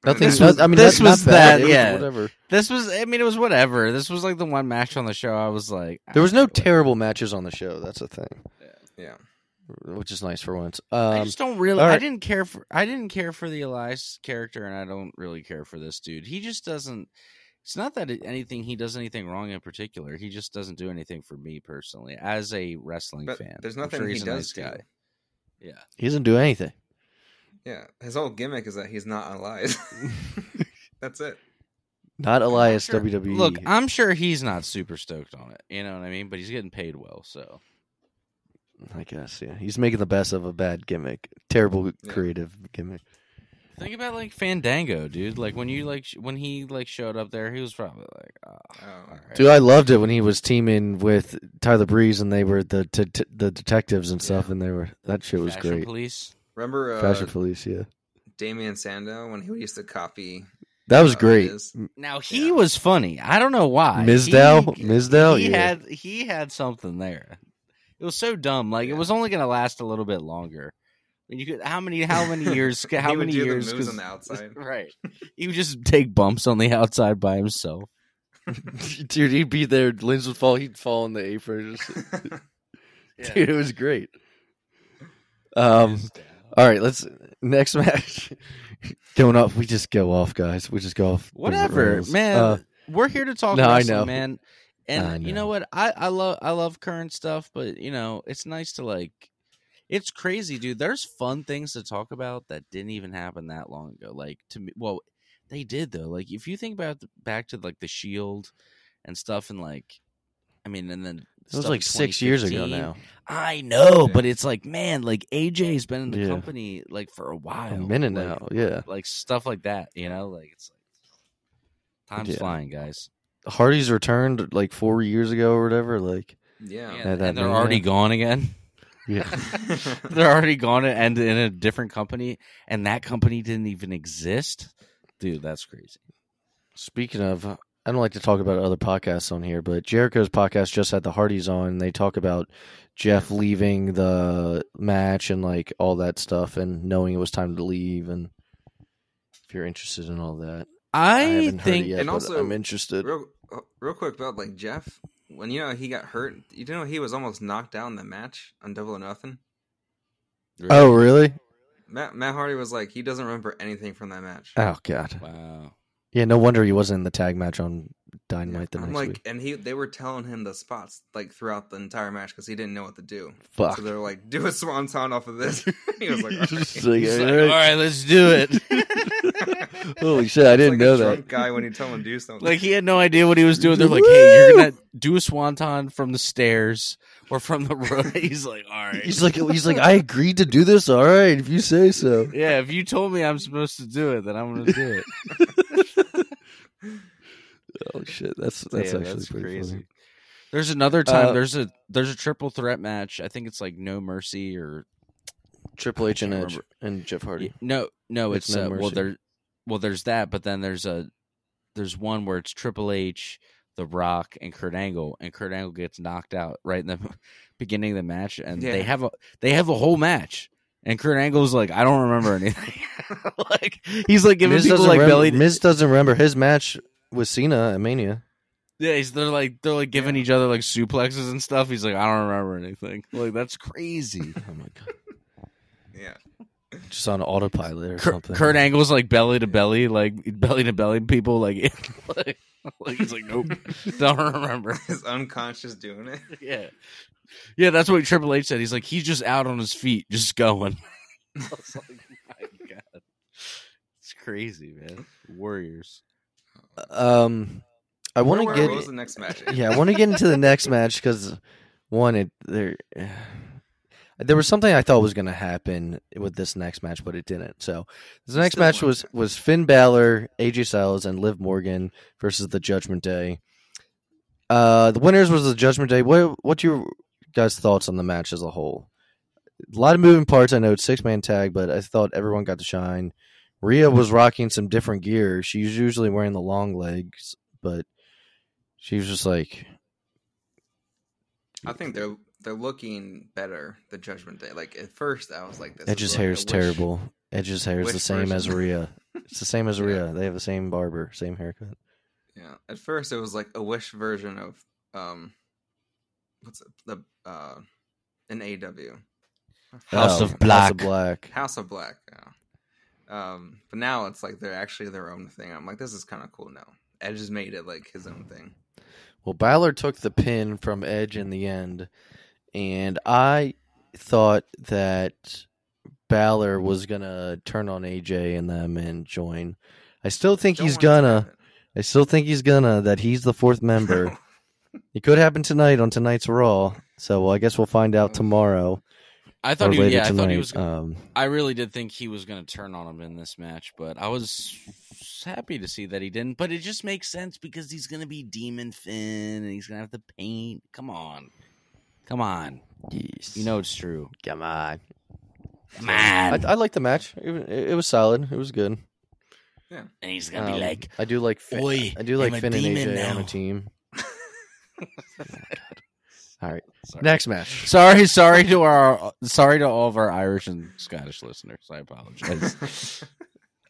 Nothing. This not- was- I mean, this not- not was bad. that, It was yeah. whatever. This was. I mean, it was whatever. This was like the one match on the show. I was like, There was no ah, terrible matches on the show. That's the thing, Yeah. which is nice for once. I Um, just don't really. all I didn't care for. I didn't care for the Elias character, and I don't really care for this dude. He just doesn't. It's not that anything he does anything wrong in particular. He just doesn't do anything for me personally as a wrestling But fan. there's nothing sure he does nice do. guy. Yeah. he doesn't do anything. Yeah. His whole gimmick is that he's not Elias. That's it. Not Elias Sure. WWE. Look, I'm sure he's not super stoked on it. You know what I mean? But he's getting paid well, so I guess yeah, he's making the best of a bad gimmick, terrible Yeah. creative gimmick. think about like Fandango, dude. Like when you like sh- when he like showed up there, he was probably like, ah, oh, Oh. all right. Dude, I loved it when he was teaming with Tyler Breeze and they were the t- t- the detectives and stuff, Yeah. and they were that shit was Fashion great. Police. Remember uh, Fashion Police, yeah, Damien Sandow when he used to copy? that was uh, great. his? Now he Yeah. was funny. I don't know why. Mizdow? He- Mizdow? He Yeah. had he had something there. It was so dumb. Like it was only going to last a little bit longer. I you could how many how many years how he would many do years the moves 'cause- on the outside. right. He would just take bumps on the outside by himself. Dude, he'd be there. Lins would fall. He'd fall in the apron. Dude, it was great. Um, all right, let's next match. Going off, we just go off, guys. We just go off. Whatever, man. Uh, We're here to talk No, I know. man. And I you know know. what? I I love I love current stuff, but you know, it's nice to like it's crazy, dude. There's fun things to talk about that didn't even happen that long ago. Like to me, well, they did though. Like if you think about the, back to like the Shield and stuff, and like, I mean, and then it was like six years ago now. I know, Yeah. but it's like, man, like AJ's been in the Yeah. company like for a while, A minute like, now, yeah. like stuff like that. You know, like it's like time's Yeah. flying, guys. Hardy's returned like four years ago or whatever. Like, yeah. Yeah, Yeah, that and they're mania. already gone again. yeah, they're already gone and in a different company, and that company didn't even exist. Dude, that's crazy. Speaking of, I don't like to talk about other podcasts on here, but Jericho's podcast just had the Hardys on. And they talk about Jeff leaving the match and like all that stuff, and knowing it was time to leave. And if you're interested in all that, I, I, haven't heard think it yet, And but also- I'm interested. real, uh, real quick about like Jeff. when you know he got hurt, you know he was almost knocked down in the match on Double or Nothing. Oh, really? Matt Matt Hardy was like he doesn't remember anything from that match. Oh God. Wow. Yeah, no wonder he wasn't in the tag match on Dynamite the I'm next like, week. and he they were telling him the spots like throughout the entire match because he didn't know what to do. Fuck. So they were like, "Do a swanton off of this." he was like, "All right." Like, He's like, right. all right, let's do it. Holy shit! I It's didn't like a know drunk that. guy when you tell him to do something. like he had no idea what he was doing. They're like, "Hey, you're gonna do a swanton from the stairs or from the road." He's like, "All right." He's like, he's like, I agreed to do this. All right, if you say so. yeah, if you told me I'm supposed to do it, then I'm gonna do it. Oh shit, that's that's Yeah, actually that's pretty crazy. funny. There's another time. Uh, there's a there's a triple threat match. I think it's like No Mercy or Triple H and Edge and Jeff Hardy. no no It's it's, No uh, well there well there's that, but then there's a there's one where it's Triple H, The Rock, and Kurt Angle, and Kurt Angle gets knocked out right in the beginning of the match, and they have a they have a whole match. And Kurt Angle's like, I don't remember anything. like he's like giving Miz people like remember, belly. Miz doesn't remember his match with Cena at Mania. Yeah, he's, they're like they're like giving each other like suplexes and stuff. He's like, I don't remember anything. Like that's crazy. Oh my god, yeah, just on autopilot or Kurt, something. Kurt Angle's like belly to belly, like belly to belly people. Like, like, like he's like, nope, don't remember. he's unconscious doing it. Yeah, yeah, that's what Triple H said. He's like, he's just out on his feet, just going. I was like, my god, it's crazy, man. Warriors. Um, I want to get What was the next match? yeah, I want to get into the next match because one, it there there was something I thought was going to happen with this next match, but it didn't. So the next Still match was was Finn Balor, AJ Styles, and Liv Morgan versus the Judgment Day. Uh, the winners was the Judgment Day. What what's your guys' thoughts on the match as a whole? A lot of moving parts. I know it's six man tag, but I thought everyone got to shine. Rhea was rocking some different gear. She's usually wearing the long legs, but she was just like I think they're they're looking better. The Judgment Day. Like at first, I was like, "This Edge's is hair a is wish- terrible. Edge's hair is the wish same as version. Rhea. It's the same as Yeah. Rhea. They have the same barber, same haircut. Yeah, at first it was like a wish version of um, what's it, the uh, an AW House Oh, of Black. House of Black. House of Black. Yeah. Um, but now it's like they're actually their own thing. I'm like, this is kind of cool now. Edge has made it like his own thing. Well, Balor took the pin from Edge in the end, and I thought that Balor was gonna turn on AJ and them and join. I still think Don't he's want it to gonna. I still think he's gonna. That he's the fourth member. it could happen tonight on tonight's Raw. So well, I guess we'll find out tomorrow I thought he, yeah, I tonight. thought he was. Gonna, um, I really did think he was going to turn on him in this match, but I was happy to see that he didn't. But it just makes sense because he's going to be Demon Finn and he's going to have the paint. Come on, come on, yes. you know it's true. come on. Come I, on, I liked the match. It, wa- it, it was solid. It was good. Yeah, and he's going to Um, be like, I do like Finn, "Oi, I do like I'm a Finn and demon AJ on now." a team. All right, Sorry. next match. Sorry, sorry to our sorry to all of our Irish and Scottish listeners. I apologize.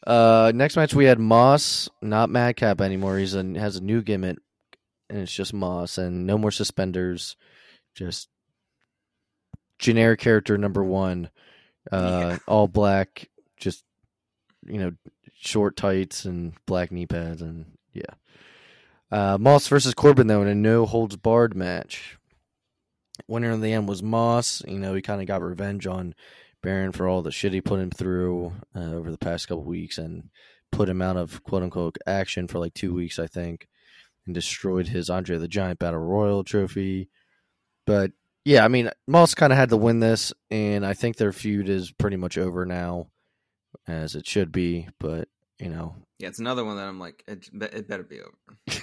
Uh, next match we had Moss, not Madcap anymore. He's a, has a new gimmick, and it's just Moss, and no more suspenders. Just generic character number one, uh, Yeah. all black, just you know, short tights and black knee pads, and yeah. Uh, Moss versus Corbin though in a no holds barred match. Winner in the end was Moss. You know, he kind of got revenge on Baron for all the shit he put him through uh, over the past couple weeks and put him out of quote unquote action for like two weeks, I think, and destroyed his Andre the Giant Battle Royal trophy. But yeah, I mean, Moss kind of had to win this, and I think their feud is pretty much over now, as it should be. But you know, yeah, it's another one that I'm like, it, it better be over.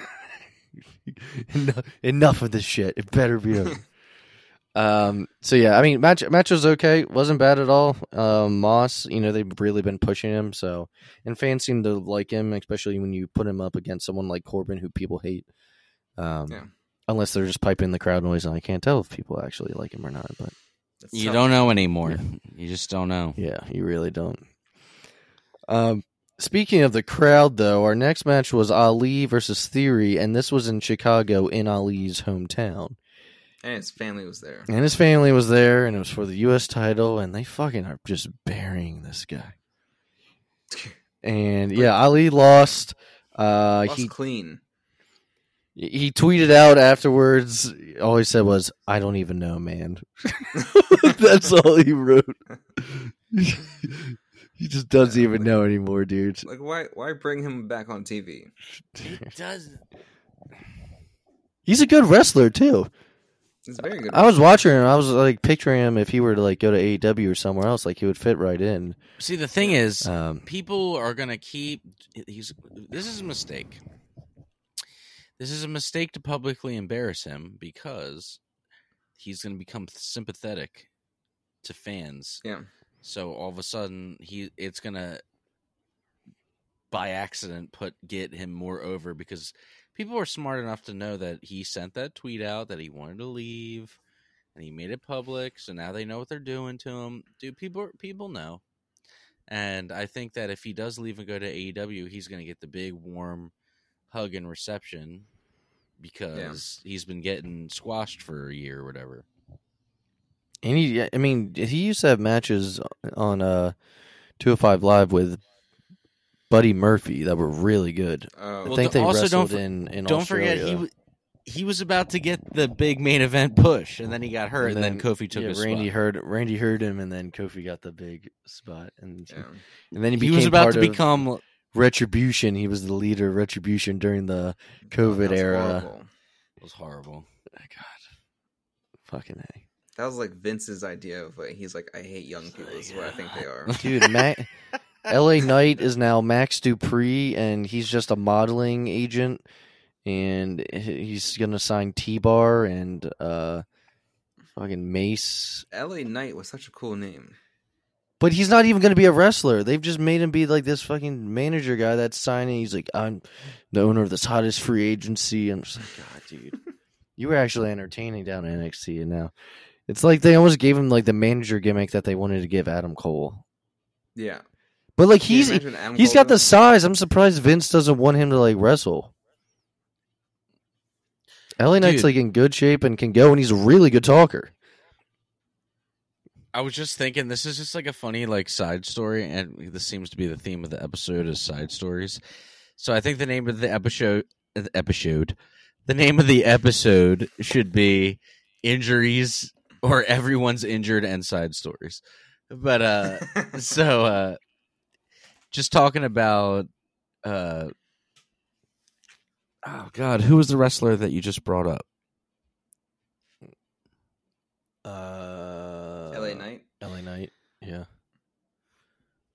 enough, enough of this shit. It better be over. um. So yeah, I mean, match match was okay. wasn't bad at all. Um, Moss, you know, they've really been pushing him. So, and fans seem to like him, especially when you put him up against someone like Corbin, who people hate. Um, Yeah. Unless they're just piping the crowd noise, and I can't tell if people actually like him or not. But It's you don't know anymore. Yeah. You just don't know. yeah, you really don't. Um. Speaking of the crowd, though, our next match was Ali versus Theory, and this was in Chicago in Ali's hometown. And his family was there. And his family was there, and it was for the U.S. title, and they fucking are just burying this guy. And yeah, Ali lost. Uh, Lost he clean. He tweeted out afterwards. All he said was, "I don't even know, man." That's all he wrote. he just doesn't Yeah, even like- know anymore, dude. Like why why bring him back on TV? It does. He's a good wrestler too. He's very good. I was watching him. I was like picturing him if he were to like go to AEW or somewhere else, like he would fit right in. See, the thing is, Um, people are gonna keep. He's. This is a mistake. This is a mistake to publicly embarrass him because he's gonna become sympathetic to fans. Yeah. So all of a sudden, he it's gonna by accident put get him more over because people are smart enough to know that he sent that tweet out that he wanted to leave and he made it public so now they know what they're doing to him dude people people know and i think that if he does leave and go to aew he's going to get the big warm hug and reception because he's been getting squashed for a year or whatever and he, I mean, he used to have matches on uh, 205 Live with Buddy Murphy that were really good. Oh, I Well, think they also don't in in don't Australia. forget he w- he was about to get the big main event push and then he got hurt and, then, Kofi took yeah, his Randy spot. heard Randy heard him, and then Kofi got the big spot, and yeah. and then he, he was about part to of become Retribution. He was the leader of Retribution during the COVID That was era. horrible. it was horrible God, fucking a. That was like Vince's idea of like he's like I hate young people. This is what I think they are. Dude, Ma- L.A. Knight is now Max Dupri, and he's just a modeling agent, and he's gonna sign T-Bar and uh, fucking Mace. L.A. Knight was such a cool name. But he's not even gonna be a wrestler. They've just made him be like this fucking manager guy that's signing. He's like, I'm the owner of this hottest free agency. I'm just like, God, dude, you were actually entertaining down in NXT, and now it's like they almost gave him like the manager gimmick that they wanted to give Adam Cole. Yeah. But like he's imagine Adam He's Cole got the size. I'm surprised Vince doesn't want him to like wrestle. LA Knight's Dude. like in good shape and can go, and he's a really good talker. I was just thinking this is just like a funny like side story, and this seems to be the theme of the episode is side stories. So I think the name of the episode, the episode, the name of the episode should be injuries or everyone's injured and side stories. But uh, so uh, just talking about uh, oh god, who was the wrestler that you just brought up? Uh, L.A. Knight. LA Knight. Yeah.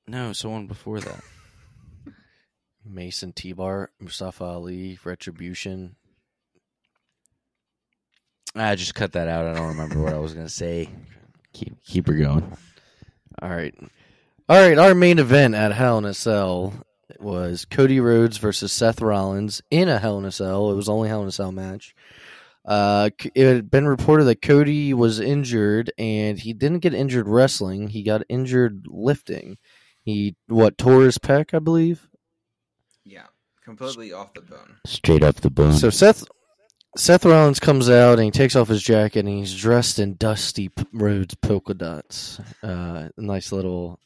No, someone before that. Mason T Bar, Mustafa Ali, Retribution. I just cut that out. I don't remember what I was gonna say. Keep keep her going. All right. All right. Our main event at Hell in a Cell was Cody Rhodes versus Seth Rollins in a Hell in a Cell. It was only Hell in a Cell match. Uh, it had been reported that Cody was injured, and he didn't get injured wrestling. He got injured lifting. He what tore his pec, I believe. Yeah. Completely off the bone. Straight up the bone. So Seth Seth Rollins comes out and he takes off his jacket and he's dressed in Dusty P- Rhodes polka dots. Uh, nice little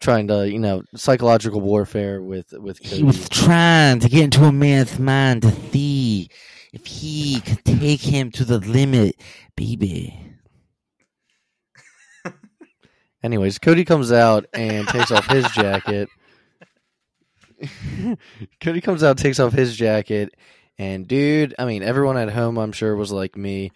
trying to you know psychological warfare with with Cody. He was trying to get into a man's mind to see if he could take him to the limit, baby. Anyways, Cody comes out and takes off his jacket. Cody comes out, takes off his jacket, and dude, I mean, everyone at home, I'm sure, was like me.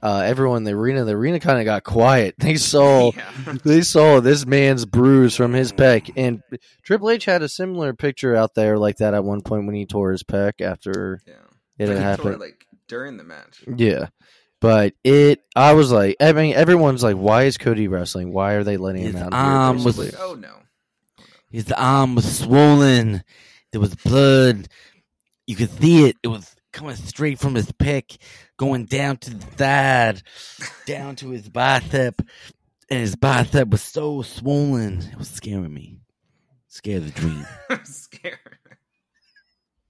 Uh, everyone in the arena, the arena kind of got quiet. They saw, yeah. they saw this man's bruise from his pec, and Triple H had a similar picture out there like that at one point when he tore his pec after yeah. it had he tore happened. it, like during the match. Yeah. But it, I was like, I mean, everyone's like, why is Cody wrestling? Why are they letting him out? His out? arm here? was- basically? Like, oh no. His arm was swollen. There was blood. You could see it. It was coming straight from his pec, going down to the side, down to his bicep. And his bicep was so swollen. It was scaring me. Scare the dream. I'm scared.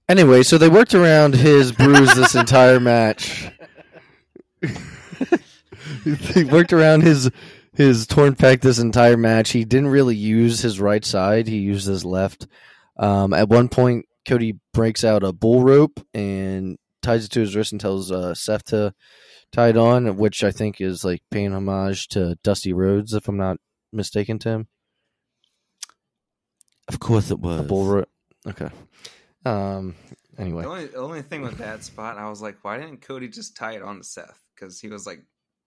Anyway, so they worked around his bruise this entire match. they worked around his his torn pec this entire match. He didn't really use his right side. He used his left. Um, at one point, Cody breaks out a bull rope and ties it to his wrist and tells uh, Seth to tie it on, which I think is like paying homage to Dusty Rhodes, if I'm not mistaken, Tim. Of course it was. A bull rope. Okay. Um. The Anyway, only, the only thing with that spot, I was like, why didn't Cody just tie it on to Seth? Because he was like,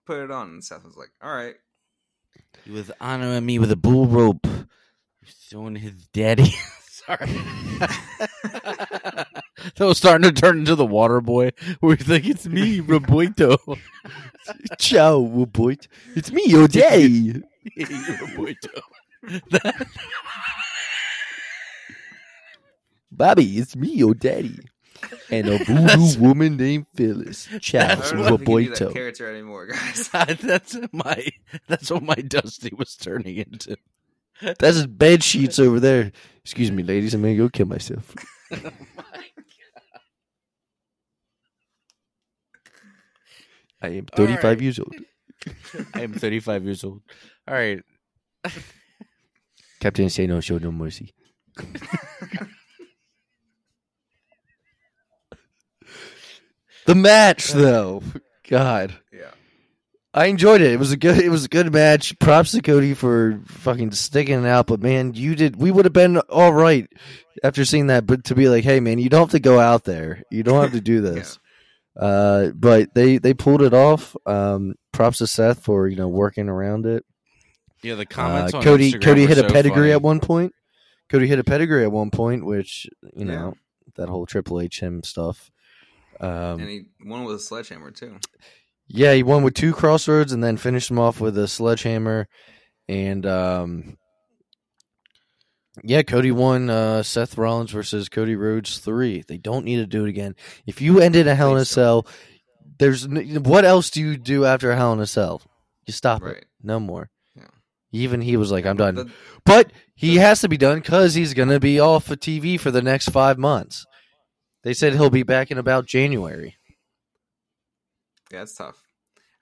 put it on, and Seth was like, all right. He was honoring me with a bull rope. Showing his daddy. Sorry. that was starting to turn into the water boy where he's like, it's me, Roboito. ciao, boy. It's me, your daddy. Roboito. Bobby, it's me, your daddy. And a voodoo woman named Phyllis. Ciao, I don't know if he can do that Roboito. character anymore, guys. that's my that's what my Dusty was turning into. That's his bed sheets over there. Excuse me, ladies. I'm gonna go kill myself. I am 35 right. years old. I am 35 years old. All right. Captain say no, show no mercy. The match, though, God, yeah. I enjoyed it. It was a good. It was a good match. Props to Cody for fucking sticking it out. But man, you did. We would have been all right after seeing that. But to be like, hey man, you don't have to go out there. You don't have to do this. Uh, but they they pulled it off. Um, props to Seth for you know working around it. Yeah, the Uh, comments on Cody Instagram Cody hit a pedigree funny. at one point. Cody hit a pedigree at one point, which you Yeah. know that whole Triple H him stuff. Um, And he won with a sledgehammer, too. yeah, he won with two crossroads and then finished him off with a sledgehammer. And um, yeah, Cody won uh, Seth Rollins versus Cody Rhodes three. They don't need to do it again. If you ended a Hell in a Cell, there's what else do you do after a Hell in a Cell? You stop Right. it. No more. Yeah. Even he was like, "I'm done." The- But he has to be done because he's going to be off of TV for the next five months. They said he'll be back in about January. Yeah, it's tough.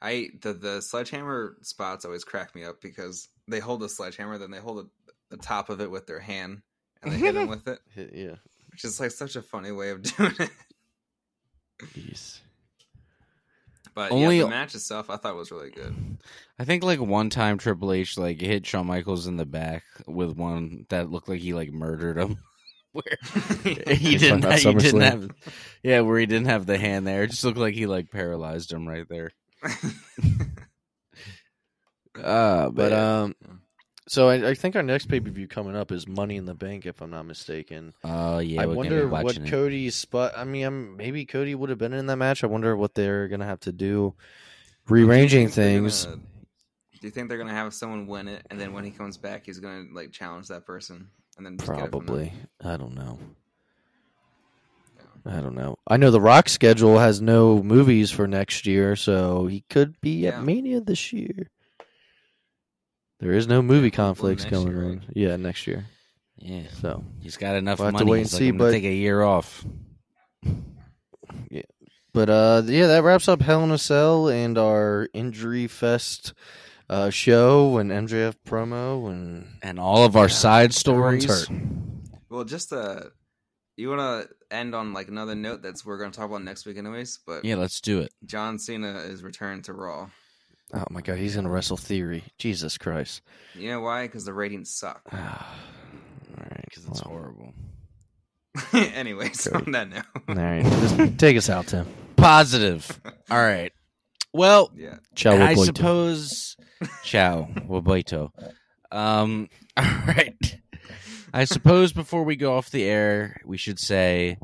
I the the sledgehammer spots always crack me up because they hold a sledgehammer, then they hold the, the top of it with their hand, and they hit him with it, Yeah. which is like such a funny way of doing it. Yes. But Only- yeah, the match itself, I thought was really good. I think like one time Triple H like hit Shawn Michaels in the back with one that looked like he like murdered him. Where he didn't, talking about he didn't have, yeah, where he didn't have the hand there. It just looked like he like paralyzed him right there. Uh, but man. um, so I, I think our next pay per view coming up is Money in the Bank, if I'm not mistaken. Oh yeah, I we're gonna be wonder what it. Cody's spot. I mean, I'm, maybe Cody would have been in that match. I wonder what they're gonna have to do, rearranging Do you think they're things. gonna- do you think they're gonna have someone win it, and then when he comes back, he's gonna like challenge that person, and then just get it? Probably. I don't know. I don't know. I know the Rock schedule has no movies for next year, so he could be Yeah. at Mania this year. There is no movie conflicts next going year, on. right? Yeah, next year. Yeah, So, he's got enough We'll have to money. wait and He's like, see, I'm gonna but- take a year off. Yeah. but uh, yeah, that wraps up Hell in a Cell and our Injury Fest uh, show and MJF promo and And all of our side stories. hurt. Well, just uh, you want to end on like another note that's we're gonna talk about next week, anyways. But Yeah, let's do it. John Cena is returned to Raw. Oh my God, he's gonna wrestle Theory. Jesus Christ! You know why? Because the ratings suck. all right, Because it's well, horrible. anyways, Cody. on that note, All right, just take us out, Tim. Positive. all right. Well, yeah. Ciao, I Roboito. suppose. Ciao, Waboito. Um. All right. I suppose before we go off the air, we should say,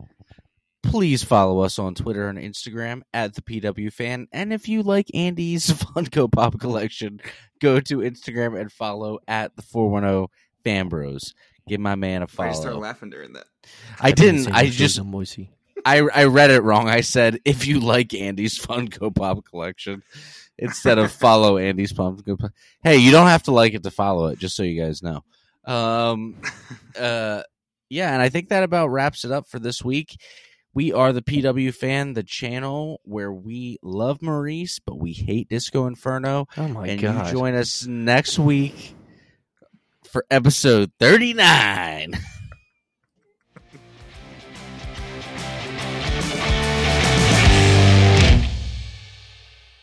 please follow us on Twitter and Instagram at the PW Fan, and if you like Andy's Funko Pop collection, go to Instagram and follow at the four one zero Fan Bros. Give my man a Why you start follow. laughing during that? I didn't. I just Moisey. I I read it wrong. I said if you like Andy's Funko Pop collection instead of follow Andy's Funko Pop. Hey, you don't have to like it to follow it. Just so you guys know. Um, uh, yeah, and I think that about wraps it up for this week. We are the PW fan, the channel where we love Maryse, but we hate Disco Inferno. Oh my and god! you join us next week for episode 39.